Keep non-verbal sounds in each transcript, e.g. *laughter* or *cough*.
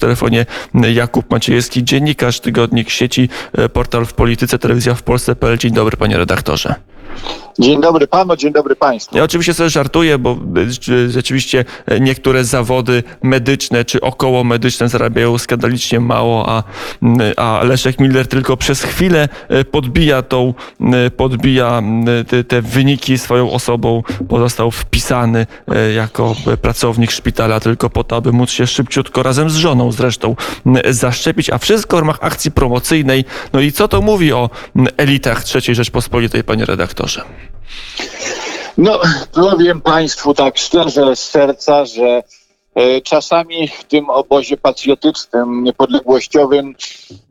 telefonie Jakub Maciejewski, dziennikarz, tygodnik sieci, e, portal w polityce, telewizja w Polsce.pl. Dzień dobry panie redaktorze. Dzień dobry panu, dzień dobry państwu. Ja oczywiście sobie żartuję, bo e, rzeczywiście e, niektóre zawody medyczne czy około medyczne zarabiają skandalicznie mało, a, a Leszek Miller tylko przez chwilę podbija tą, podbija te, te wyniki swoją osobą, bo został wpisany jako pracownik szpitala tylko po to, aby móc się szybciutko razem z żoną zresztą zaszczepić, a wszystko w ramach akcji promocyjnej. No i co to mówi o elitach III Rzeczpospolitej, panie redaktorze? No, powiem Państwu tak szczerze z serca, że e, czasami w tym obozie patriotycznym, niepodległościowym,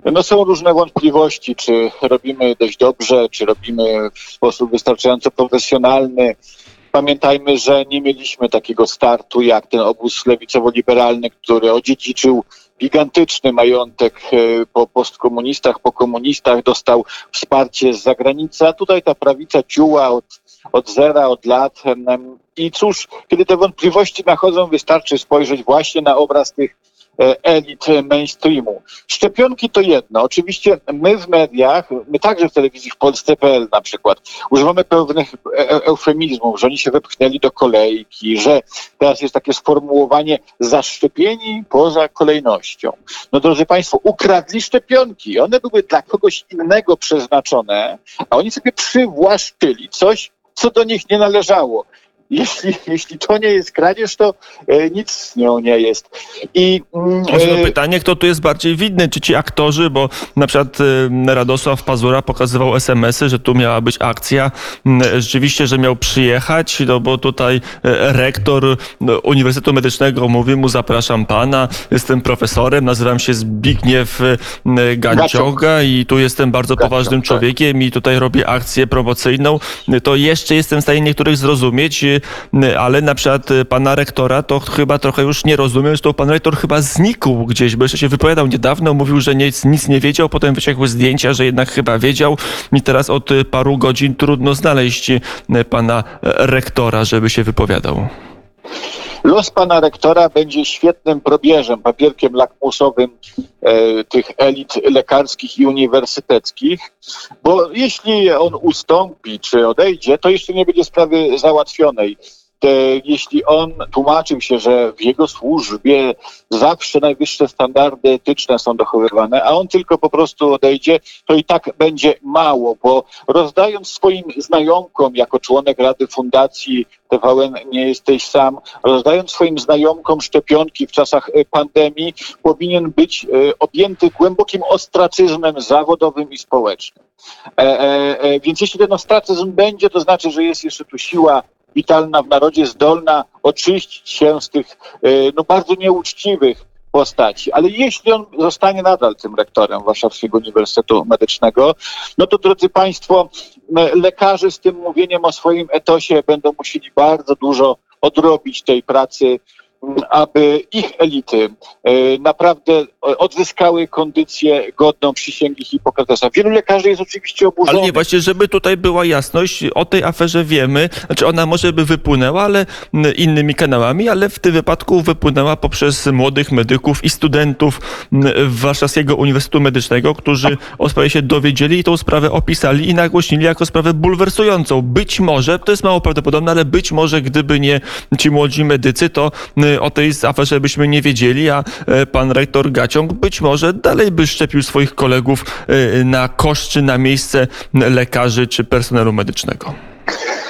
no są różne wątpliwości, czy robimy dość dobrze, czy robimy w sposób wystarczająco profesjonalny. Pamiętajmy, że nie mieliśmy takiego startu jak ten obóz lewicowo-liberalny, który odziedziczył gigantyczny majątek e, po postkomunistach, po komunistach, dostał wsparcie z zagranicy, a tutaj ta prawica ciuła od, od zera, od lat. I cóż, kiedy te wątpliwości nachodzą, wystarczy spojrzeć właśnie na obraz tych elit mainstreamu. Szczepionki to jedno. Oczywiście my w mediach, my także w telewizji w Polsce.pl na przykład, używamy pewnych e, e, eufemizmów, że oni się wepchnęli do kolejki, że teraz jest takie sformułowanie zaszczepieni poza kolejnością. No drodzy Państwo, ukradli szczepionki. One były dla kogoś innego przeznaczone, a oni sobie przywłaszczyli coś, co do nich nie należało jeśli, *laughs* jeśli to nie jest kradzież, to e, nic z nią nie jest. I mm, e, pytanie, kto tu jest bardziej widny? Czy ci aktorzy, bo na przykład e, Radosław Pazura pokazywał SMS-y, że tu miała być akcja. Mm, rzeczywiście, że miał przyjechać, no bo tutaj e, rektor Uniwersytetu Medycznego mówi mu, zapraszam pana, jestem profesorem, nazywam się Zbigniew Gancioga i tu jestem bardzo poważnym tak. człowiekiem i tutaj robię akcję promocyjną. To jeszcze jestem w stanie niektórych zrozumieć, ale na przykład y, pana rektora to chyba trochę już nie rozumiem, że to pan rektor chyba znikł gdzieś, bo jeszcze się wypowiadał niedawno, mówił, że nic, nic nie wiedział, potem wyciągły zdjęcia, że jednak chyba wiedział i teraz od paru godzin trudno znaleźć y, pana rektora, żeby się wypowiadał. Los pana rektora będzie świetnym probierzem, papierkiem lakmusowym e, tych elit lekarskich i uniwersyteckich, bo jeśli on ustąpi czy odejdzie, to jeszcze nie będzie sprawy załatwionej jeśli on tłumaczył się, że w jego służbie zawsze najwyższe standardy etyczne są dochowywane, a on tylko po prostu odejdzie, to i tak będzie mało, bo rozdając swoim znajomkom jako członek Rady Fundacji TVN Nie jesteś sam, rozdając swoim znajomkom szczepionki w czasach e, pandemii, powinien być e, objęty głębokim ostracyzmem zawodowym i społecznym. E, e, e, więc jeśli ten ostracyzm będzie, to znaczy, że jest jeszcze tu siła witalna w narodzie, zdolna oczyścić się z tych e, no, bardzo nieuczciwych postaci. Ale jeśli on zostanie nadal tym rektorem Warszawskiego Uniwersytetu Medycznego, no to drodzy Państwo, lekarze z tym mówieniem o swoim etosie będą musieli bardzo dużo odrobić tej pracy aby ich elity e, naprawdę odzyskały kondycję godną przysięgi Hipokratesa. Wielu lekarzy jest oczywiście oburzonych. Ale nie, właśnie, żeby tutaj była jasność, o tej aferze wiemy, znaczy ona może by wypłynęła, ale innymi kanałami, ale w tym wypadku wypłynęła poprzez młodych medyków i studentów Warszawskiego Uniwersytetu Medycznego, którzy o sprawie się dowiedzieli i tą sprawę opisali i nagłośnili jako sprawę bulwersującą. Być może, to jest mało prawdopodobne, ale być może gdyby nie ci młodzi medycy, to o tej aferze byśmy nie wiedzieli, a e, pan rektor Gaciąg być może dalej by szczepił swoich kolegów e, na koszt czy na miejsce lekarzy czy personelu medycznego.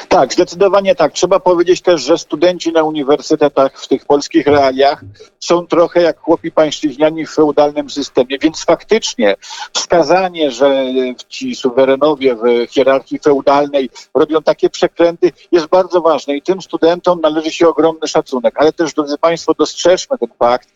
Tak, zdecydowanie tak. Trzeba powiedzieć też, że studenci na uniwersytetach w tych polskich realiach są trochę jak chłopi pańszczyźniani w feudalnym systemie, więc faktycznie wskazanie, że ci suwerenowie w hierarchii feudalnej robią takie przekręty jest bardzo ważne i tym studentom należy się ogromny szacunek. Ale też, drodzy Państwo, dostrzeżmy ten fakt,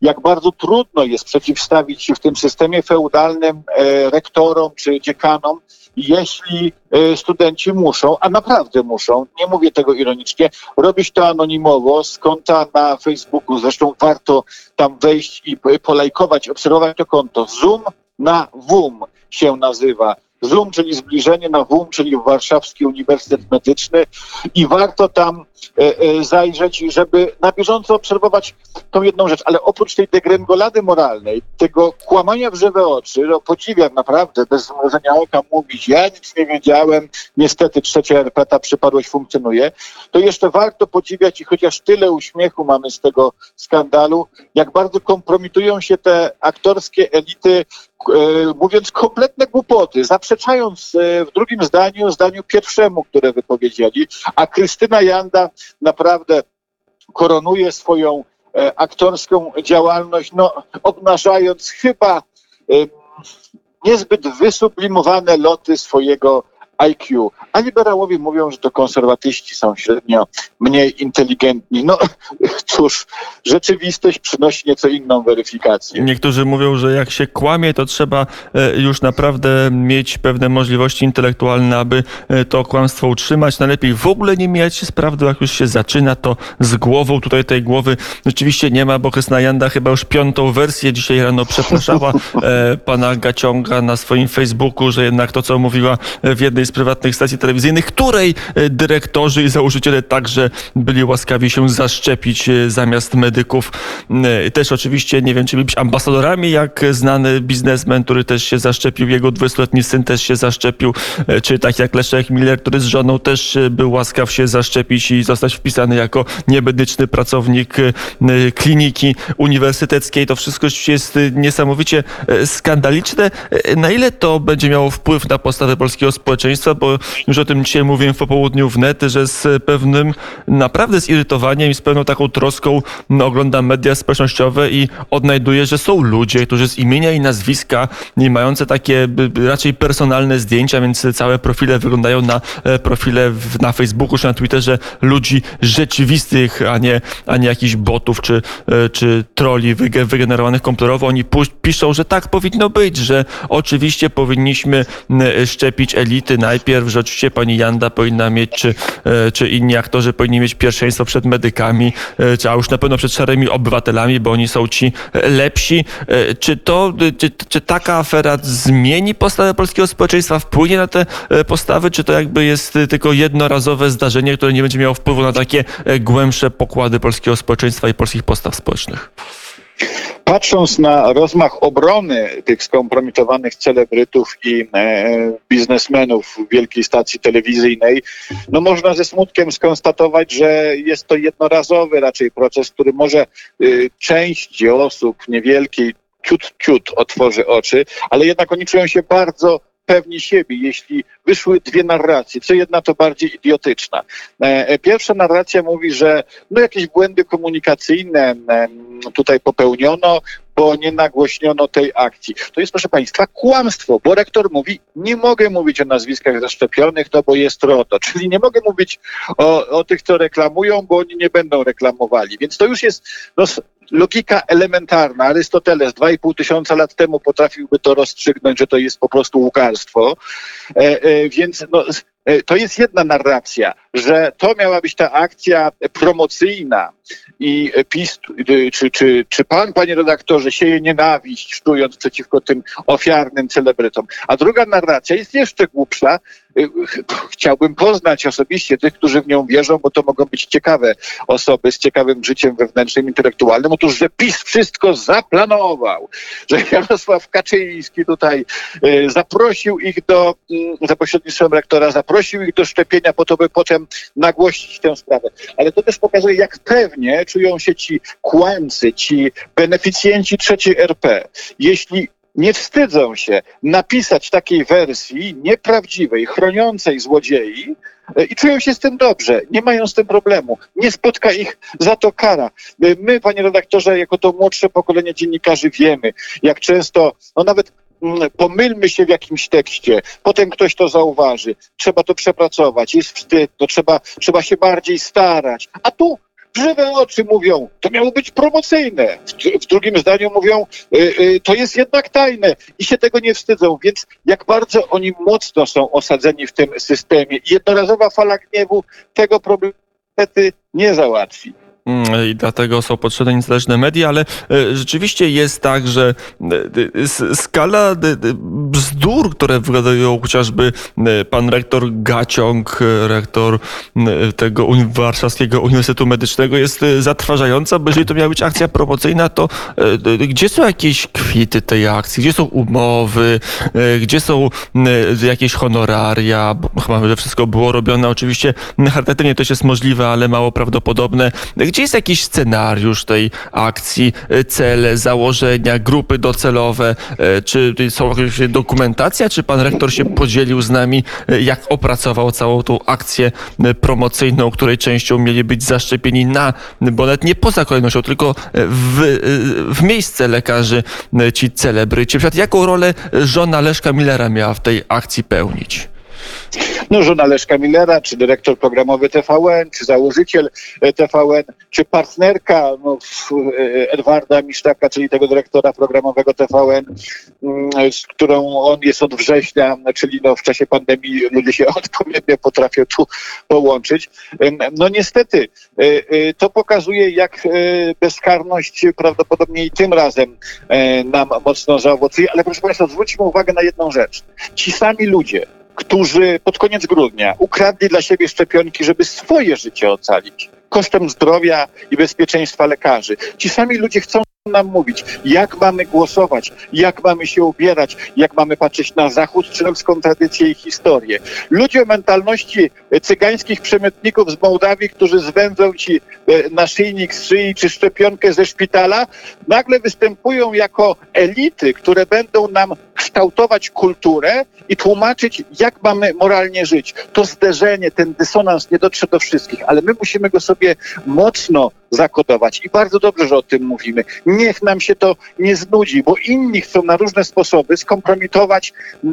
jak bardzo trudno jest przeciwstawić się w tym systemie feudalnym e, rektorom czy dziekanom, jeśli e, studenci muszą, a naprawdę muszą, nie mówię tego ironicznie, robić to anonimowo z konta na Facebooku. Zresztą warto tam wejść i polajkować, obserwować to konto. Zoom na WUM się nazywa. Zoom, czyli zbliżenie na WUM, czyli Warszawski Uniwersytet Medyczny i warto tam e, e, zajrzeć, żeby na bieżąco obserwować tą jedną rzecz. Ale oprócz tej degrengolady moralnej, tego kłamania w żywe oczy, no podziwiam naprawdę, bez zmrożenia oka mówić, ja nic nie wiedziałem, niestety trzecia RP ta przypadłość funkcjonuje, to jeszcze warto podziwiać i chociaż tyle uśmiechu mamy z tego skandalu, jak bardzo kompromitują się te aktorskie elity E, mówiąc kompletne głupoty, zaprzeczając e, w drugim zdaniu, zdaniu pierwszemu, które wypowiedzieli, a Krystyna Janda naprawdę koronuje swoją e, aktorską działalność, no, obnażając chyba niezbyt wysublimowane loty swojego IQ, a liberałowie mówią, że to konserwatyści są średnio mniej inteligentni. No *laughs* cóż, rzeczywistość przynosi nieco inną weryfikację. Niektórzy mówią, że jak się kłamie, to trzeba e, już naprawdę mieć pewne możliwości intelektualne, aby e, to kłamstwo utrzymać. Najlepiej w ogóle nie mijać się z prawdą, jak już się zaczyna, to z głową. Tutaj tej głowy rzeczywiście nie ma, bo Krystyna Janda chyba już piątą wersję dzisiaj rano przepraszała *laughs* e, pana Gaciąga na swoim Facebooku, że jednak to, co mówiła w jednej z prywatnych stacji telewizyjnych, której e, dyrektorzy i założyciele także byli łaskawi się zaszczepić e, zamiast medyków. E, też oczywiście nie wiem, czy być ambasadorami, jak znany biznesmen, który też się zaszczepił, jego 20-letni syn też się zaszczepił, czy tak jak Leszek Miller, który z żoną też był łaskaw się zaszczepić i zostać wpisany jako niemedyczny pracownik kliniki uniwersyteckiej. To wszystko jest niesamowicie skandaliczne. Na ile to będzie miało wpływ na postawę polskiego społeczeństwa? Społeczeństwa, bo już o tym dzisiaj mówiłem w popołudniu wnet, że z pewnym naprawdę zirytowaniem i z pewną taką troską oglądam media społecznościowe i odnajduję, że są ludzie, którzy z imienia i nazwiska nie mające takie raczej personalne zdjęcia, więc całe profile wyglądają na e, profile na Facebooku czy na Twitterze ludzi rzeczywistych, a nie, a nie jakichś botów czy, e, czy troli wygenerowanych komputerowo. Oni piszą, że tak powinno być, że oczywiście powinniśmy szczepić elity najpierw, że oczywiście pani Janda powinna mieć, czy, e, czy inni aktorzy powinni mieć pierwszeństwo przed medykami, e, czy, a już na pewno przed szarymi obywatelami, bo oni są ci e, lepsi. Czy to, czy, czy taka afera zmieni postawę polskiego społeczeństwa, wpłynie na te postawy, czy to jakby jest tylko jednorazowe zdarzenie, które nie będzie miało wpływu na takie głębsze pokłady polskiego społeczeństwa i polskich postaw społecznych? Patrząc na rozmach obrony tych skompromitowanych celebrytów i e, biznesmenów wielkiej stacji telewizyjnej, no można ze smutkiem skonstatować, że jest to jednorazowy raczej proces, który może y, części osób niewielkiej ciut, ciut otworzy oczy, ale jednak oni czują się bardzo pewni siebie, jeśli wyszły dwie narracje, co jedna to bardziej idiotyczna. E, e, pierwsza narracja mówi, że no jakieś błędy komunikacyjne tutaj popełniono, bo nie nagłośniono tej akcji. To jest, proszę Państwa, kłamstwo, bo rektor mówi, nie mogę mówić o nazwiskach zaszczepionych, no bo jest RODO, czyli nie mogę mówić o, o tych, co reklamują, bo oni nie będą reklamowali. Więc to już jest no, logika elementarna. Arystoteles 2,5 tysiąca lat temu potrafiłby to rozstrzygnąć, że to jest po prostu łukarstwo. E, e, więc no, to jest jedna narracja, że to miała być ta akcja promocyjna i PiS, czy, czy, czy pan, panie redaktorze, sieje nienawiść, szczując przeciwko tym ofiarnym celebrytom. A druga narracja jest jeszcze głupsza. Chciałbym poznać osobiście tych, którzy w nią wierzą, bo to mogą być ciekawe osoby z ciekawym życiem wewnętrznym, intelektualnym. Otóż, że PiS wszystko zaplanował, że Jarosław Kaczyński tutaj zaprosił ich do, mm, za pośrednictwem rektora, zaprosił ich do szczepienia po to, by potem nagłościć tę sprawę. Ale to też pokazuje, jak pewnie czują się ci kłamcy, ci beneficjenci trzeciej RP. Jeśli nie wstydzą się napisać takiej wersji nieprawdziwej, chroniącej złodziei e, i czują się z tym dobrze, nie mają z tym problemu, nie spotka ich za to kara. E, my, panie redaktorze, jako to młodsze pokolenie dziennikarzy wiemy, jak często, no nawet pomylmy się w jakimś tekście, potem ktoś to zauważy, trzeba to przepracować, jest wstyd, to trzeba, trzeba się bardziej starać. A tu żywe oczy mówią, to miało być promocyjne. W, w drugim zdaniu mówią, y, y, to jest jednak tajne i się tego nie wstydzą. Więc jak bardzo oni mocno są osadzeni w tym systemie. Jednorazowa fala gniewu tego problemu nie załatwi. I dlatego są potrzebne niezależne media, ale e, rzeczywiście jest tak, że e, skala d- bzdur, które wygadują chociażby e, pan rektor Gaciąg, e, rektor tego Warszawskiego Uniwersytetu Medycznego jest e, zatrważająca, bo jeżeli to miała być akcja promocyjna, to e, gdzie są jakieś kwity tej akcji, gdzie są umowy, e, gdzie są jakieś honoraria, bo chyba, że wszystko było robione. Oczywiście charytatywnie też jest możliwe, ale mało prawdopodobne. Gdzie jest jakiś scenariusz tej akcji, e, cele, założenia, grupy docelowe, e, czy są jakieś dokumentacja, czy pan rektor się podzielił z nami, e, jak opracował całą tą akcję promocyjną, której częścią mieli być zaszczepieni na, bo nawet nie poza kolejnością, tylko w, w miejsce lekarzy ci celebryci. Jaką rolę żona Leszka Millera miała w tej akcji pełnić? No, żona Leszka Millera, czy dyrektor programowy TVN, czy założyciel e, TVN, czy partnerka no, e, Edwarda Misztaka, czyli tego dyrektora programowego TVN, mm, z którą on jest od września, czyli no, w czasie pandemii ludzie się *laughs* odpowiednio potrafią tu połączyć. No niestety, e, to pokazuje, jak bezkarność prawdopodobnie i tym razem nam mocno zaowocuje. Ale proszę Państwa, zwróćmy uwagę na jedną rzecz. Ci sami ludzie, którzy pod koniec grudnia ukradli dla siebie szczepionki, żeby swoje życie ocalić, kosztem zdrowia i bezpieczeństwa lekarzy. Ci sami ludzie chcą nam mówić, jak mamy głosować, jak mamy się ubierać, jak mamy patrzeć na Zachód, czy ludzką tradycję i historię. Ludzie o mentalności e, cygańskich przemytników z Mołdawii, którzy zwędzą ci e, naszyjnik z szyi czy szczepionkę ze szpitala, nagle występują jako elity, które będą nam kształtować kulturę i tłumaczyć, jak mamy moralnie żyć. To zderzenie, ten dysonans nie dotrze do wszystkich, ale my musimy go sobie mocno zakodować. I bardzo dobrze, że o tym mówimy. Niech nam się to nie znudzi, bo inni chcą na różne sposoby skompromitować e,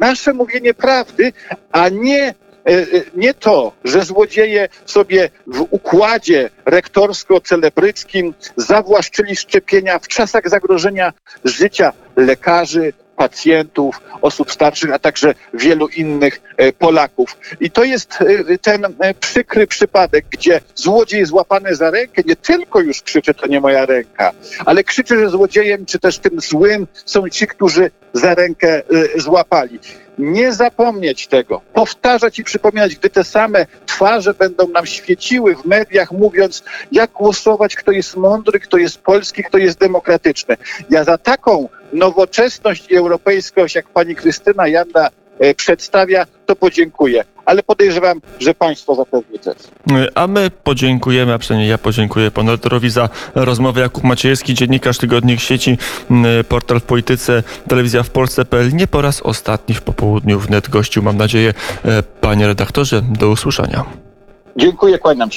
nasze mówienie prawdy, a nie e, e, nie to, że złodzieje sobie w układzie rektorsko-celebryckim zawłaszczyli szczepienia w czasach zagrożenia życia lekarzy, pacjentów, osób starszych, a także wielu innych e, Polaków. I to jest e, ten e, przykry przypadek, gdzie złodziej złapany za rękę nie tylko już krzyczy, to nie moja ręka, ale krzyczy, że złodziejem czy też tym złym są ci, którzy za rękę złapali. Nie zapomnieć tego, powtarzać i przypominać, gdy te same twarze będą nam świeciły w mediach, mówiąc, jak głosować, kto jest mądry, kto jest polski, kto jest demokratyczny. Ja za taką nowoczesność i europejskość, jak pani Krystyna Janda e, przedstawia, to podziękuję. Ale podejrzewam, że państwo zapewne też. A my podziękujemy, a przynajmniej ja podziękuję panu rektorowi za rozmowę. Jakub Maciejewski, dziennikarz Tygodnik Sieci, portal w polityce, telewizja w Polsce.pl. Nie po raz ostatni w popołudniu wnet gościu, mam nadzieję, e, panie redaktorze. Do usłyszenia. Dziękuję, kłaniam się.